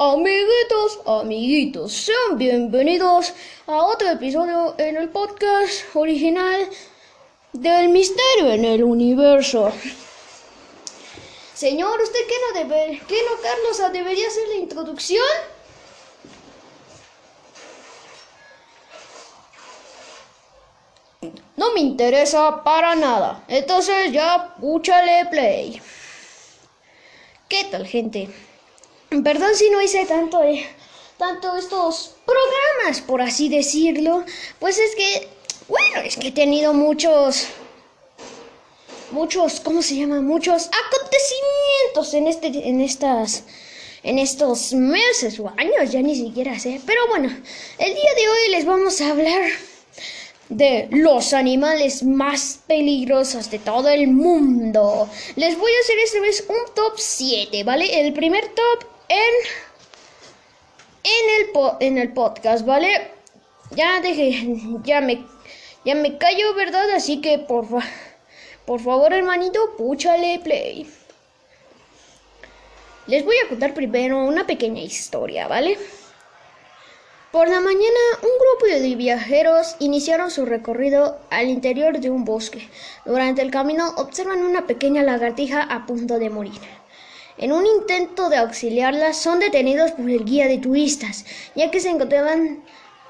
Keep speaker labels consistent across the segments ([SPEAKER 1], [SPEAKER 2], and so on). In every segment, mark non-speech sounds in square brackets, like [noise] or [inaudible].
[SPEAKER 1] Amiguitos, amiguitos, sean bienvenidos a otro episodio en el podcast original del misterio en el universo. Señor, ¿usted qué no debe, qué no, Carlos, debería hacer la introducción? No me interesa para nada. Entonces ya, púchale play. ¿Qué tal, gente? Perdón si no hice tanto, eh, tanto estos programas, por así decirlo. Pues es que, bueno, es que he tenido muchos, muchos, ¿cómo se llama? Muchos acontecimientos en este, en estas, en estos meses o años, ya ni siquiera sé. Pero bueno, el día de hoy les vamos a hablar de los animales más peligrosos de todo el mundo. Les voy a hacer esta vez un top 7, ¿vale? El primer top en, en, el, en el podcast, ¿vale? Ya dejé, ya me, ya me callo, ¿verdad? Así que por, por favor, hermanito, púchale play. Les voy a contar primero una pequeña historia, ¿vale? Por la mañana, un grupo de viajeros iniciaron su recorrido al interior de un bosque. Durante el camino observan una pequeña lagartija a punto de morir. En un intento de auxiliarla, son detenidos por el guía de turistas, ya que se encontraban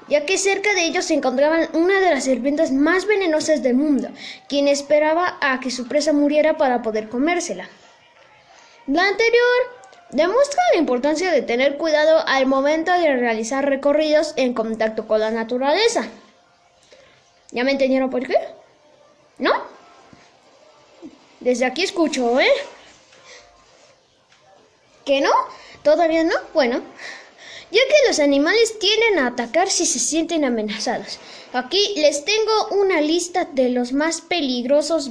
[SPEAKER 1] ya que cerca de ellos se encontraban una de las serpientes más venenosas del mundo, quien esperaba a que su presa muriera para poder comérsela. La anterior Demuestra la importancia de tener cuidado al momento de realizar recorridos en contacto con la naturaleza. ¿Ya me entendieron por qué? ¿No? Desde aquí escucho, ¿eh? ¿Que no? ¿Todavía no? Bueno, ya que los animales tienden a atacar si se sienten amenazados. Aquí les tengo una lista de los más peligrosos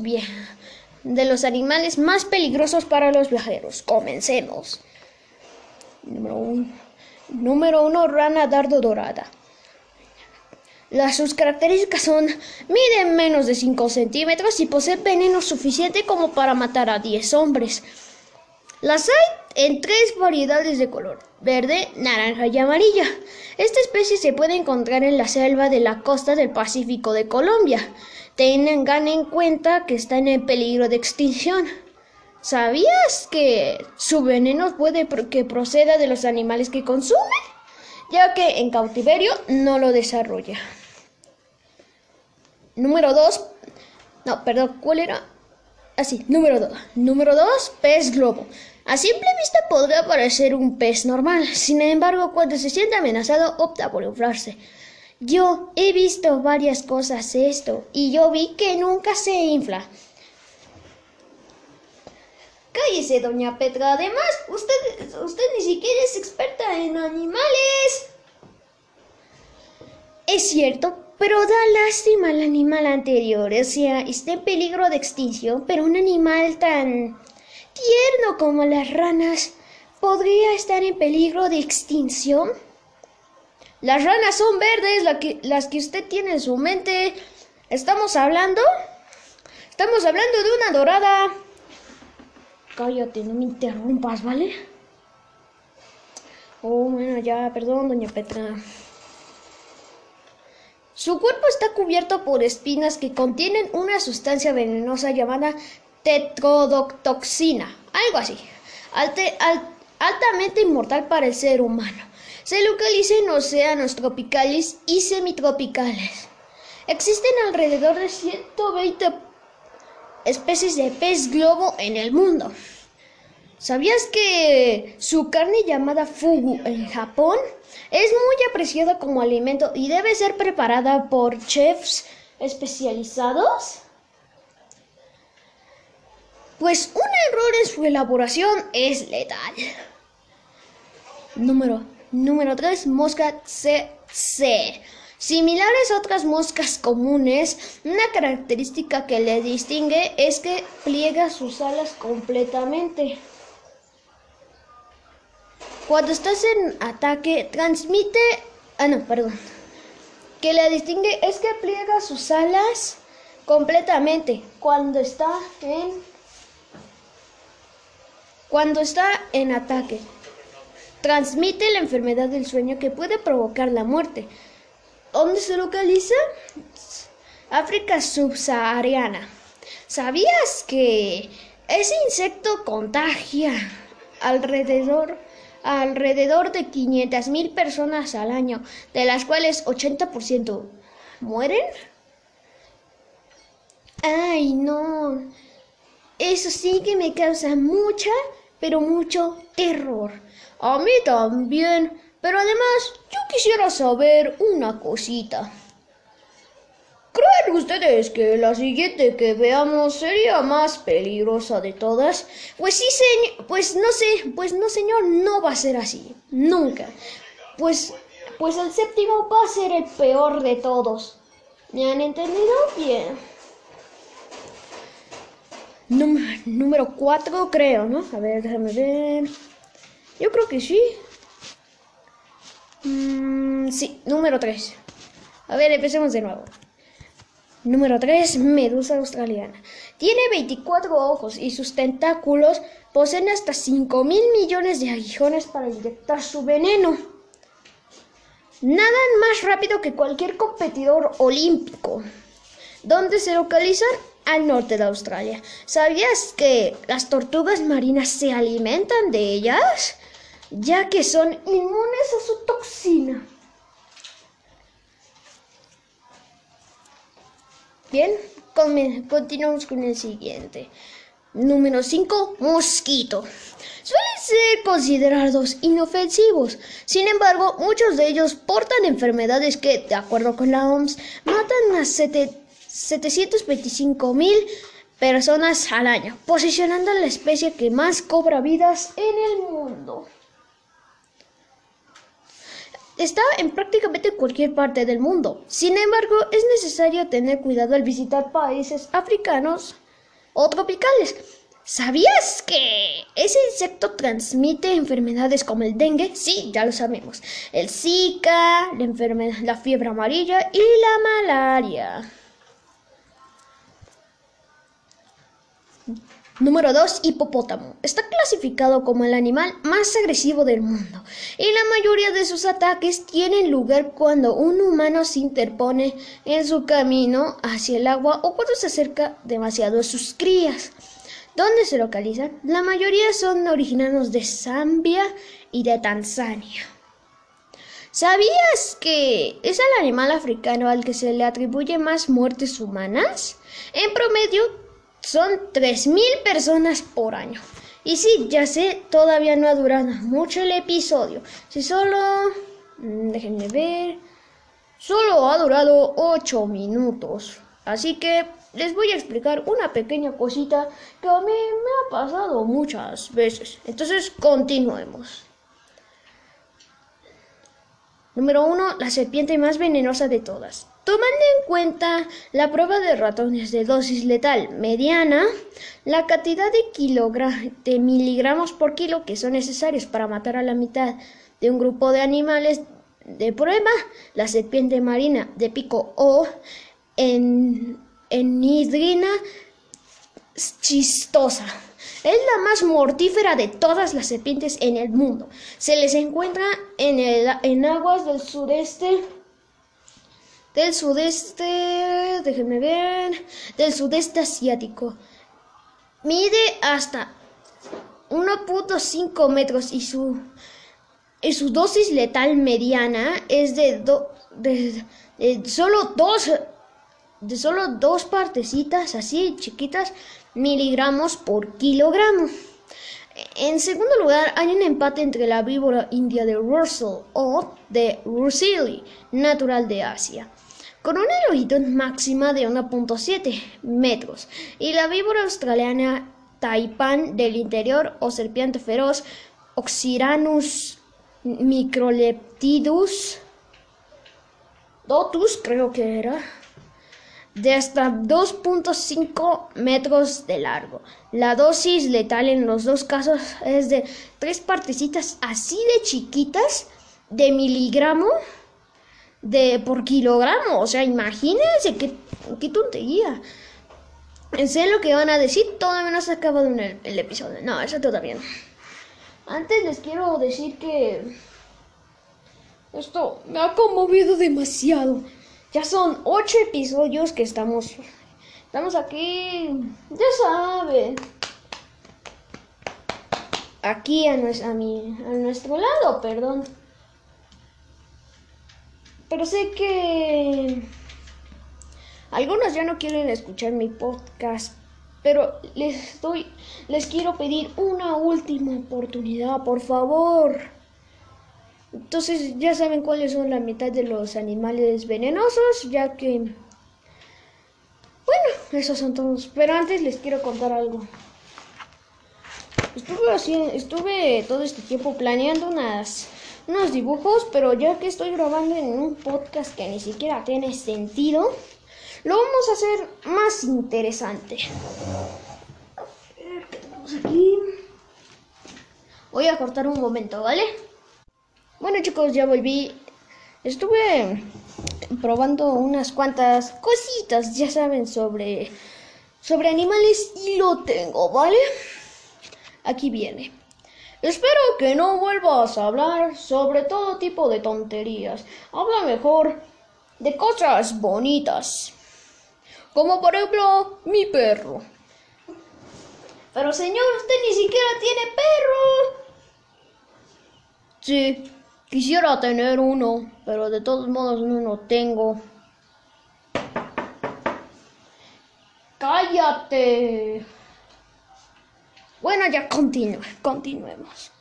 [SPEAKER 1] de los animales más peligrosos para los viajeros. Comencemos. Número uno. Número uno, rana dardo dorada. Las, sus características son, miden menos de 5 centímetros y posee veneno suficiente como para matar a 10 hombres. Las hay en tres variedades de color, verde, naranja y amarilla. Esta especie se puede encontrar en la selva de la costa del Pacífico de Colombia. Tengan en cuenta que está en peligro de extinción. ¿Sabías que su veneno puede que proceda de los animales que consume? Ya que en cautiverio no lo desarrolla. Número 2. No, perdón, ¿cuál era? Así, número 2. Número 2, pez globo. A simple vista podría parecer un pez normal, sin embargo, cuando se siente amenazado, opta por inflarse. Yo he visto varias cosas esto, y yo vi que nunca se infla. Cállese, doña Petra. Además, usted, usted ni siquiera es experta en animales. Es cierto, pero da lástima al animal anterior. O sea, está en peligro de extinción, pero un animal tan tierno como las ranas podría estar en peligro de extinción. Las ranas son verdes, las que usted tiene en su mente. ¿Estamos hablando? Estamos hablando de una dorada. Cállate, no me interrumpas, ¿vale? Oh, bueno, ya, perdón, doña Petra. Su cuerpo está cubierto por espinas que contienen una sustancia venenosa llamada tetrodotoxina, algo así, altamente inmortal para el ser humano. Se localiza en océanos tropicales y semitropicales. Existen alrededor de 120 especies de pez globo en el mundo. ¿Sabías que su carne llamada fugu en Japón es muy apreciada como alimento y debe ser preparada por chefs especializados? Pues un error en su elaboración es letal. Número, número 3. Mosca CC. Similares a otras moscas comunes, una característica que le distingue es que pliega sus alas completamente. Cuando estás en ataque, transmite... Ah, no, perdón. Que le distingue es que pliega sus alas completamente cuando está en... Cuando está en ataque transmite la enfermedad del sueño que puede provocar la muerte. ¿Dónde se localiza? África subsahariana. ¿Sabías que ese insecto contagia alrededor, alrededor de 500.000 personas al año, de las cuales 80% mueren? Ay, no. Eso sí que me causa mucha, pero mucho terror. A mí también. Pero además, yo quisiera saber una cosita. ¿Creen ustedes que la siguiente que veamos sería más peligrosa de todas? Pues sí, señor. Pues no sé. Pues no, señor. No va a ser así. Nunca. Pues, pues el séptimo va a ser el peor de todos. ¿Me han entendido? Bien. número 4 creo, ¿no? A ver, déjame ver. Yo creo que sí. Mm, sí, número 3. A ver, empecemos de nuevo. Número 3. Medusa australiana. Tiene 24 ojos y sus tentáculos poseen hasta 5 mil millones de aguijones para inyectar su veneno. Nadan más rápido que cualquier competidor olímpico. ¿Dónde se localizan? Al norte de Australia. ¿Sabías que las tortugas marinas se alimentan de ellas? Ya que son inmunes a su toxina. Bien, continuamos con el siguiente. Número 5. Mosquito. Suelen ser considerados inofensivos. Sin embargo, muchos de ellos portan enfermedades que, de acuerdo con la OMS, matan a 725 mil personas al año, posicionando a la especie que más cobra vidas en el mundo está en prácticamente cualquier parte del mundo. Sin embargo, es necesario tener cuidado al visitar países africanos o tropicales. ¿Sabías que ese insecto transmite enfermedades como el dengue? Sí, ya lo sabemos. El Zika, la, fiebre amarilla y la malaria. Número 2. Hipopótamo. Está clasificado como el animal más agresivo del mundo y la mayoría de sus ataques tienen lugar cuando un humano se interpone en su camino hacia el agua o cuando se acerca demasiado a sus crías. ¿Dónde se localizan? La mayoría son originarios de Zambia y de Tanzania. ¿Sabías que es el animal africano al que se le atribuye más muertes humanas? En promedio, son 3.000 personas por año. Y sí, ya sé, todavía no ha durado mucho el episodio. Si solo... Mm, déjenme ver. Solo ha durado 8 minutos. Así que les voy a explicar una pequeña cosita que a mí me ha pasado muchas veces. Entonces, continuemos. Número 1. La serpiente más venenosa de todas. Tomando en cuenta la prueba de ratones de dosis letal mediana, la cantidad de, de miligramos por kilo que son necesarios para matar a la mitad de un grupo de animales de prueba, la serpiente marina de pico O en, enidrina chistosa. Es la más mortífera de todas las serpientes en el mundo. Se les encuentra en, el, en aguas del sudeste del sudeste, déjenme ver, del sudeste asiático. Mide hasta 1.5 metros y su, y su dosis letal mediana es de, de, solo dos de solo dos partecitas así chiquitas miligramos por kilogramo. En segundo lugar, hay un empate entre la víbora india de Russell o de Rusili, natural de Asia con una longitud máxima de 1.7 metros, y la víbora australiana taipan del interior o serpiente feroz Oxyranus microleptidus dotus, creo que era, de hasta 2.5 metros de largo. La dosis letal en los dos casos es de tres partecitas así de chiquitas de miligramo de por kilogramo. O sea, imagínense qué, qué tontería. Sé lo que van a decir, todavía no se ha acabado el, el episodio. No, eso todavía no. Antes les quiero decir que esto me ha conmovido demasiado. Ya son ocho episodios que estamos estamos aquí, ya saben, aquí a, a, a nuestro lado, perdón. Pero sé que algunos ya no quieren escuchar mi podcast, pero les doy, les quiero pedir una última oportunidad, por favor. Entonces ya saben cuáles son la mitad de los animales venenosos, ya que... Bueno, esos son todos. Pero antes les quiero contar algo. Estuve, haciendo, estuve todo este tiempo planeando unas, unos dibujos, pero ya que estoy grabando en un podcast que ni siquiera tiene sentido, lo vamos a hacer más interesante. A ver, ¿qué tenemos aquí? Voy a cortar un momento, ¿vale? Bueno chicos, ya volví. Estuve probando unas cuantas cositas, ya saben, sobre, sobre animales y lo tengo, ¿vale? Aquí viene. Espero que no vuelvas a hablar sobre todo tipo de tonterías. Habla mejor de cosas bonitas. Como por ejemplo mi perro. Pero señor, usted ni siquiera tiene perro. Sí, quisiera tener uno, pero de todos modos no lo tengo. Cállate. Bueno, ya continúe, continuemos.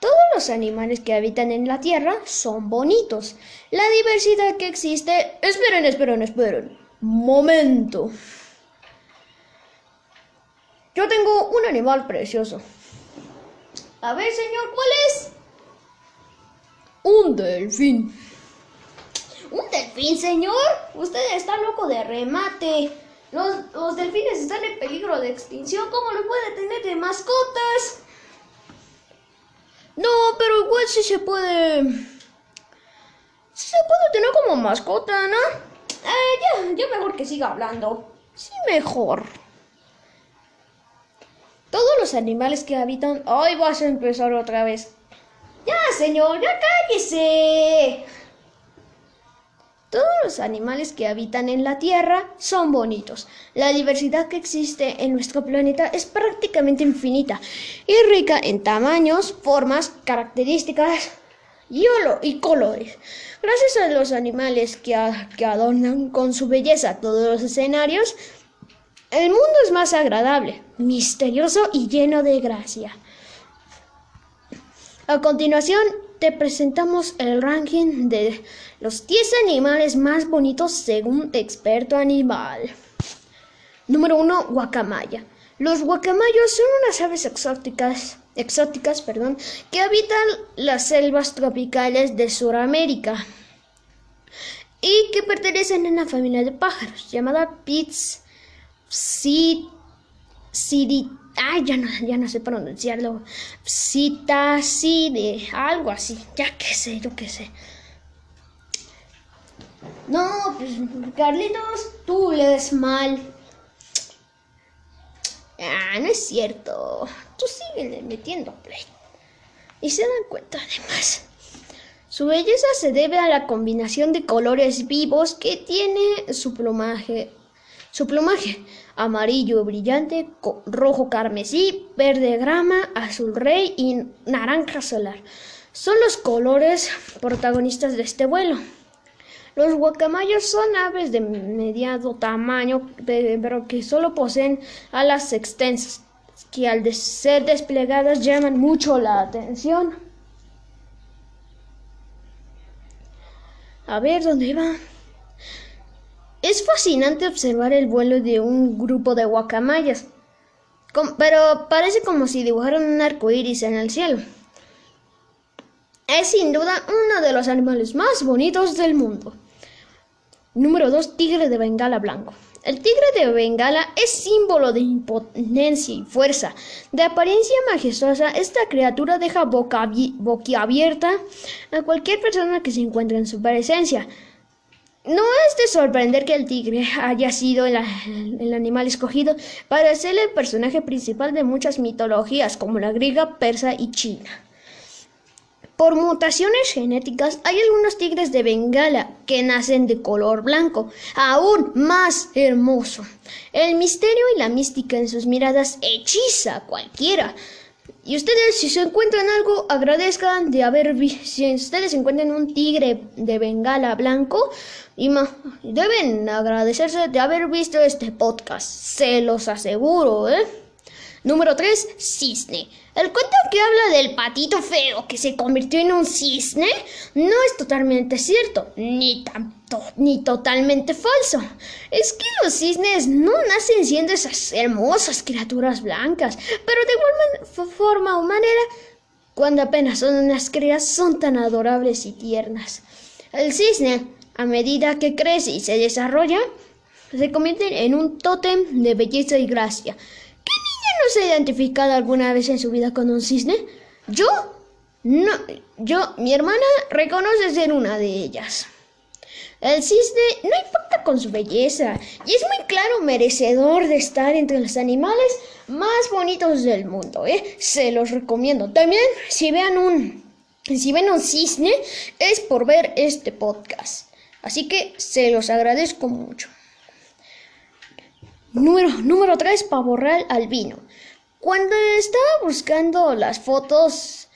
[SPEAKER 1] Todos los animales que habitan en la Tierra son bonitos. La diversidad que existe... Esperen, esperen, esperen. Momento. Yo tengo un animal precioso. A ver, señor, ¿cuál es? Un delfín. ¿Un delfín, señor? Usted está loco de remate. Los, delfines están en peligro de extinción. ¿Cómo lo puede tener de mascotas? No, pero igual sí se puede. Sí se puede tener como mascota, ¿no? Eh, ya, ya mejor que siga hablando. Sí, mejor. Todos los animales que habitan. ¡Ay, vas a empezar otra vez! ¡Ya, señor! ¡Ya cállese! Todos los animales que habitan en la Tierra son bonitos. La diversidad que existe en nuestro planeta es prácticamente infinita y rica en tamaños, formas, características y, y colores. Gracias a los animales que, que adornan con su belleza todos los escenarios, el mundo es más agradable, misterioso y lleno de gracia. A continuación, te presentamos el ranking de los 10 animales más bonitos según experto animal. Número 1. Guacamaya. Los guacamayos son unas aves exóticas, exóticas perdón, que habitan las selvas tropicales de Sudamérica y que pertenecen a una familia de pájaros llamada Pits Ay, ya no, ya no sé pronunciarlo. Citacide, algo así. Ya que sé, yo qué sé. No, pues Carlitos, tú lees mal. Ah, no es cierto. Tú sigues metiendo play. Y se dan cuenta además. Su belleza se debe a la combinación de colores vivos que tiene su plumaje. Su plumaje, amarillo brillante, rojo carmesí, verde grama, azul rey y naranja solar. Son los colores protagonistas de este vuelo. Los guacamayos son aves de mediano tamaño, pero que solo poseen alas extensas, que al ser desplegadas llaman mucho la atención. A ver, ¿dónde va? Es fascinante observar el vuelo de un grupo de guacamayas, pero parece como si dibujaran un arco iris en el cielo. Es sin duda uno de los animales más bonitos del mundo. Número 2. Tigre de Bengala blanco. El tigre de Bengala es símbolo de impotencia y fuerza. De apariencia majestuosa, esta criatura deja boquiabierta a cualquier persona que se encuentre en su presencia. No es de sorprender que el tigre haya sido el, animal escogido para ser el personaje principal de muchas mitologías, como la griega, persa y china. Por mutaciones genéticas, hay algunos tigres de Bengala que nacen de color blanco, aún más hermoso. El misterio y la mística en sus miradas hechiza a cualquiera. Y ustedes, si se encuentran algo, agradezcan de haber visto. Si ustedes encuentran un tigre de bengala blanco, y deben agradecerse de haber visto este podcast. Se los aseguro, ¿eh? Número 3. Cisne. El cuento que habla del patito feo que se convirtió en un cisne no es totalmente cierto, ni, ni totalmente falso. Es que los cisnes no nacen siendo esas hermosas criaturas blancas, pero de igual forma o manera, cuando apenas son unas crías, son tan adorables y tiernas. El cisne, a medida que crece y se desarrolla, se convierte en un tótem de belleza y gracia no se ha identificado alguna vez en su vida con un cisne? Yo, no, yo, mi hermana reconoce ser una de ellas. El cisne no impacta con su belleza y es muy claro merecedor de estar entre los animales más bonitos del mundo, ¿eh? Se los recomiendo. También, si vean un, si ven un cisne, es por ver este podcast. Así que se los agradezco mucho. Número, número 3, pavo real albino. Cuando estaba buscando las fotos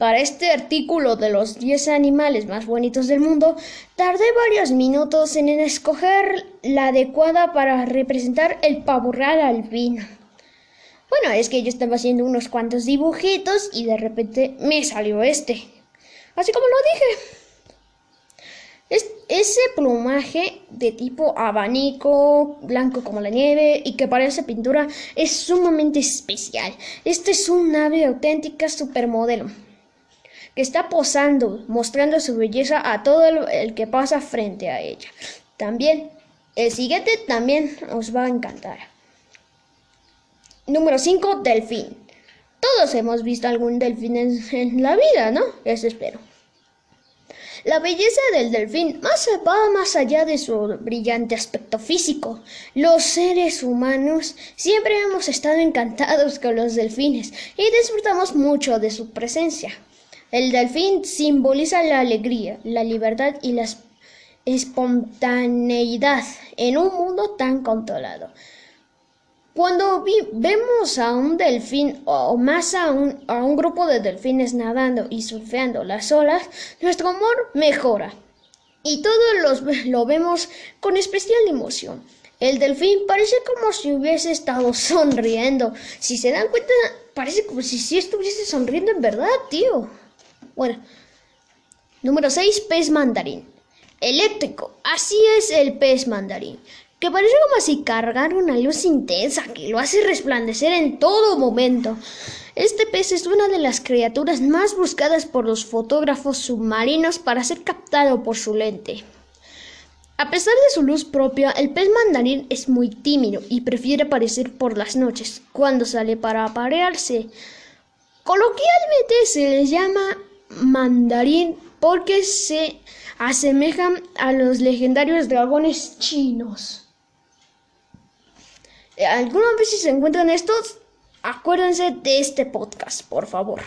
[SPEAKER 1] para este artículo de los 10 animales más bonitos del mundo, tardé varios minutos en escoger la adecuada para representar el pavo real albino. Bueno, es que yo estaba haciendo unos cuantos dibujitos y de repente me salió este. Así como lo dije ese plumaje de tipo abanico, blanco como la nieve y que parece pintura es sumamente especial. Este es un ave auténtica supermodelo que está posando, mostrando su belleza a todo el, que pasa frente a ella. También, el siguiente también os va a encantar. Número 5, delfín. Todos hemos visto algún delfín en, la vida, ¿no? Eso espero. La belleza del delfín más va más allá de su brillante aspecto físico. Los seres humanos siempre hemos estado encantados con los delfines y disfrutamos mucho de su presencia. El delfín simboliza la alegría, la libertad y la espontaneidad en un mundo tan controlado. Cuando vemos a un delfín o más a un, grupo de delfines nadando y surfeando las olas, nuestro humor mejora y todos los, lo vemos con especial emoción. El delfín parece como si hubiese estado [laughs] sonriendo. Si se dan cuenta, parece como si sí estuviese sonriendo en verdad, tío. Bueno, número 6, pez mandarín. Eléctrico. Así es el pez mandarín que parece como si cargara una luz intensa que lo hace resplandecer en todo momento. Este pez es una de las criaturas más buscadas por los fotógrafos submarinos para ser captado por su lente. A pesar de su luz propia, el pez mandarín es muy tímido y prefiere aparecer por las noches, cuando sale para aparearse. Coloquialmente se le llama mandarín porque se asemejan a los legendarios dragones chinos. Eh, alguna vez si se encuentran estos, acuérdense de este podcast, por favor.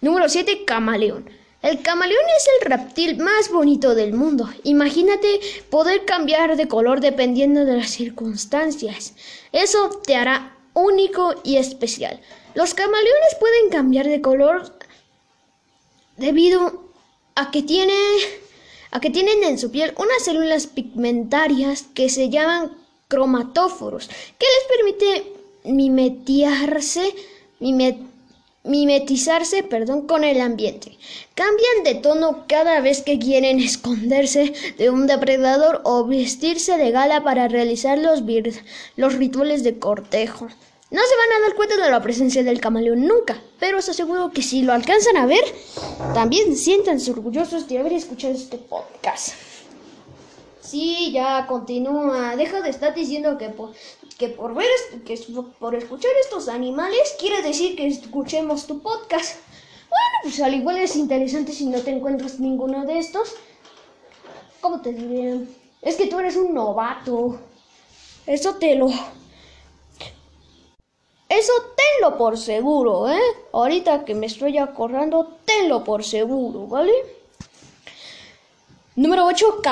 [SPEAKER 1] Número 7. Camaleón. El camaleón es el reptil más bonito del mundo. Imagínate poder cambiar de color dependiendo de las circunstancias. Eso te hará único y especial. Los camaleones pueden cambiar de color debido a que tiene a que tienen en su piel unas células pigmentarias que se llaman cromatóforos, que les permite mimetizarse, mimetizarse perdón, con el ambiente. Cambian de tono cada vez que quieren esconderse de un depredador o vestirse de gala para realizar los, los rituales de cortejo. No se van a dar cuenta de la presencia del camaleón nunca, pero os aseguro que si lo alcanzan a ver, también siéntanse orgullosos de haber escuchado este podcast. Sí, ya continúa. Deja de estar diciendo que por, que por ver que por escuchar estos animales quiere decir que escuchemos tu podcast. Bueno, pues al igual es interesante si no te encuentras ninguno de estos. ¿Cómo te diré? Es que tú eres un novato. Eso te lo... Eso tenlo por seguro, ¿eh? Ahorita que me estoy acordando, tenlo por seguro, ¿vale? Número 8.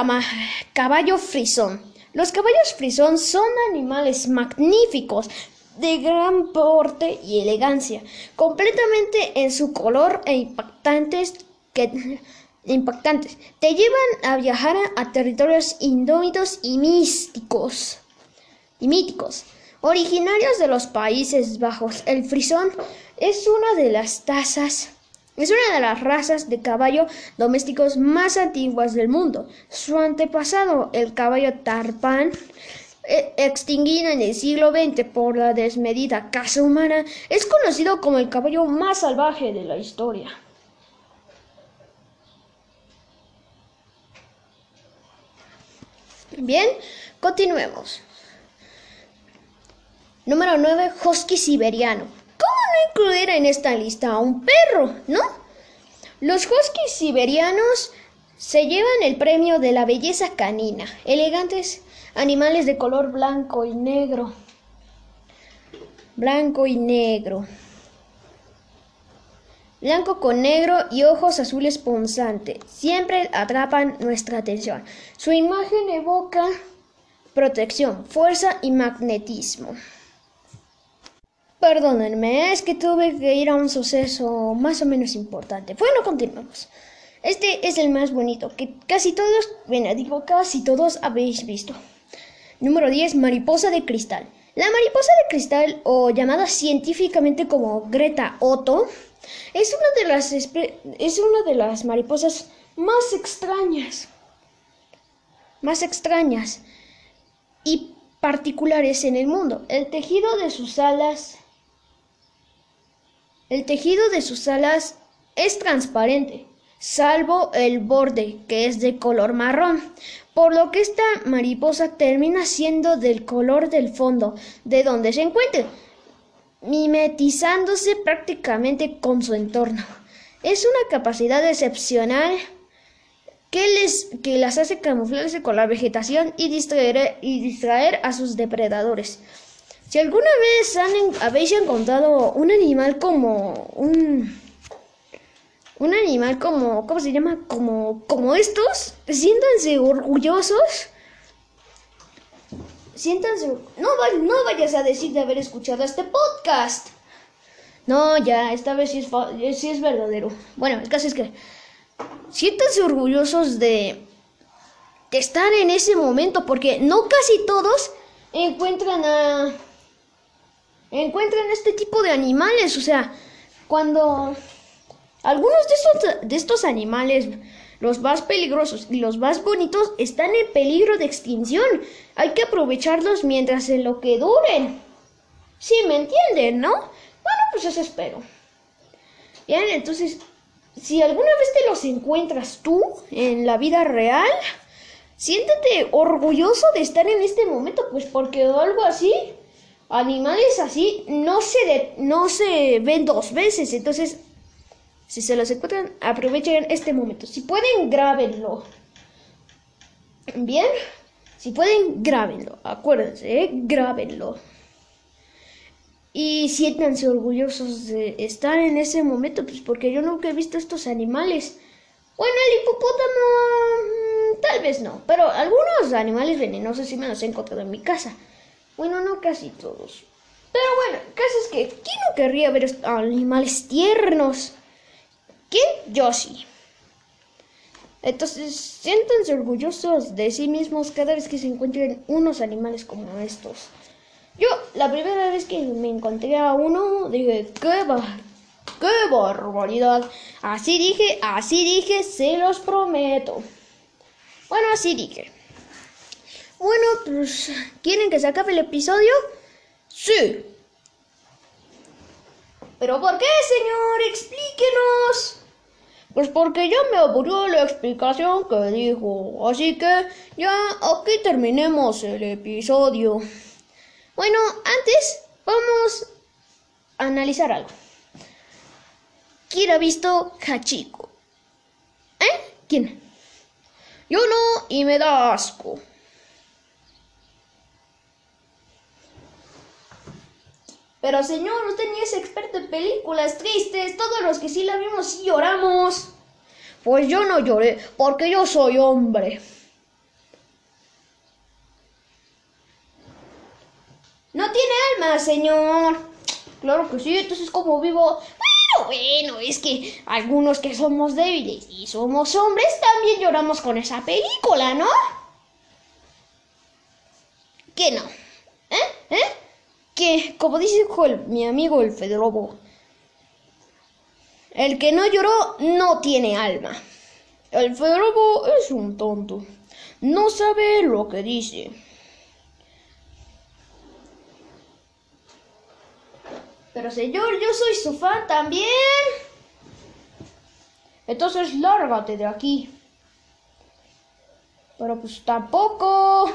[SPEAKER 1] caballo frisón. Los caballos frisón son animales magníficos, de gran porte y elegancia, completamente en su color e impactantes que impactantes. Te llevan a viajar a, territorios indómitos y místicos. Y míticos. Originarios de los Países Bajos, el frisón es una de las tazas es una de las razas de caballo domésticos más antiguas del mundo. Su antepasado, el caballo tarpán, e, extinguido en el siglo XX por la desmedida caza humana, es conocido como el caballo más salvaje de la historia. Bien, continuemos. Número 9. Husky siberiano. ¿Cómo no incluir en esta lista a un perro, no? Los huskies siberianos se llevan el premio de la belleza canina, elegantes animales de color blanco y negro. Blanco y negro. Blanco con negro y ojos azules punzantes. Siempre atrapan nuestra atención. Su imagen evoca protección, fuerza y magnetismo. Perdónenme, es que tuve que ir a un suceso más o menos importante. Bueno, continuamos. Este es el más bonito, que casi todos, bueno, digo casi todos habéis visto. Número 10. Mariposa de cristal. La mariposa de cristal, o llamada científicamente como Greta Otto, es una de las, es una de las mariposas más extrañas, más extrañas y particulares en el mundo. El tejido de sus alas, el tejido de sus alas es transparente, salvo el borde, que es de color marrón, por lo que esta mariposa termina siendo del color del fondo de donde se encuentre mimetizándose prácticamente con su entorno. Es una capacidad excepcional que, les, que las hace camuflarse con la vegetación y distraer, y distraer a sus depredadores. Si alguna vez han, habéis encontrado un animal como un un animal como ¿cómo se llama? como como estos, siéntanse orgullosos siéntanse. No, no vayas a decir de haber escuchado este podcast. No, ya, esta vez sí es, sí es verdadero. Bueno, el es que siéntanse orgullosos de, de estar en ese momento, porque no casi todos encuentran a. encuentran este tipo de animales. O sea, cuando algunos de estos, de estos animales los más peligrosos y los más bonitos están en peligro de extinción. Hay que aprovecharlos mientras en lo que duren. Sí, me entienden, ¿no? Bueno, pues eso espero. Bien, entonces, si alguna vez te los encuentras tú en la vida real, siéntete orgulloso de estar en este momento, pues porque algo así, animales así, no se, no se ven dos veces. Entonces, si se los encuentran, aprovechen este momento. Si pueden, grábenlo. Bien. Si pueden, grábenlo. Acuérdense, ¿eh? grábenlo. Y siéntanse orgullosos de estar en ese momento, pues porque yo nunca he visto estos animales. Bueno, el hipopótamo, mm, tal vez no, pero algunos animales venenosos sí me los he encontrado en mi casa. Bueno, no casi todos. Pero bueno, el caso es que, ¿quién no querría ver animales tiernos? ¿Quién? Yo sí. Entonces, siéntanse orgullosos de sí mismos cada vez que se encuentren unos animales como estos. Yo, la primera vez que me encontré a uno, dije, qué, qué barbaridad. Así dije, así dije, se los prometo. Bueno, así dije. Bueno, pues, ¿quieren que se acabe el episodio? Sí. ¿Pero por qué, señor? Explíquenos. Pues porque ya me aburrió la explicación que dijo. Así que ya aquí terminemos el episodio. Bueno, antes vamos a analizar algo. ¿Quién ha visto Hachiko? ¿Eh? ¿Quién? Yo no, y me da asco. Pero señor, usted ni es experto en películas tristes. Todos los que sí la vimos sí lloramos. Pues yo no lloré, porque yo soy hombre. No tiene alma, señor. Claro que sí, entonces como vivo. Bueno, bueno, es que algunos que somos débiles y somos hombres también lloramos con esa película, ¿no? ¿Qué no? ¿Eh? ¿Eh? Que, como dice mi amigo el Fedrobo, el que no lloró no tiene alma. El Fedrobo es un tonto. No sabe lo que dice. Pero señor, yo soy su fan también. Entonces lárgate de aquí. Pero pues tampoco.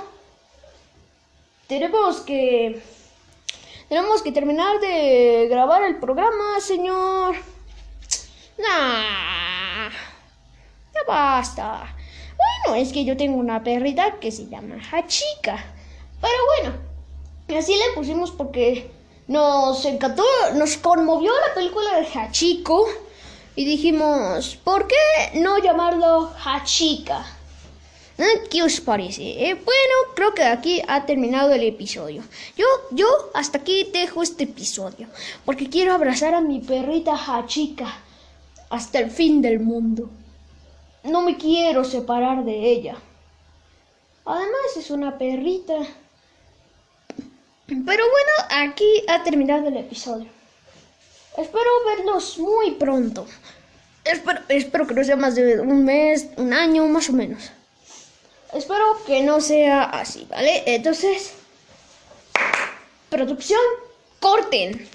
[SPEAKER 1] Tenemos que... Tenemos que terminar de grabar el programa, señor. Nah. Ya basta. Bueno, es que yo tengo una perrita que se llama Hachika. Pero bueno, así le pusimos porque nos encantó, nos conmovió la película de Hachiko y dijimos, ¿por qué no llamarlo Hachika? ¿Eh? ¿Qué os parece? Eh, bueno, creo que aquí ha terminado el episodio. Yo, yo hasta aquí dejo este episodio porque quiero abrazar a mi perrita Hachika hasta el fin del mundo. No me quiero separar de ella. Además es una perrita. Pero bueno, aquí ha terminado el episodio. Espero verlos muy pronto. Espero, espero que no sea más de un mes, un año, más o menos. Espero que no sea así, ¿vale? Entonces, producción, corten.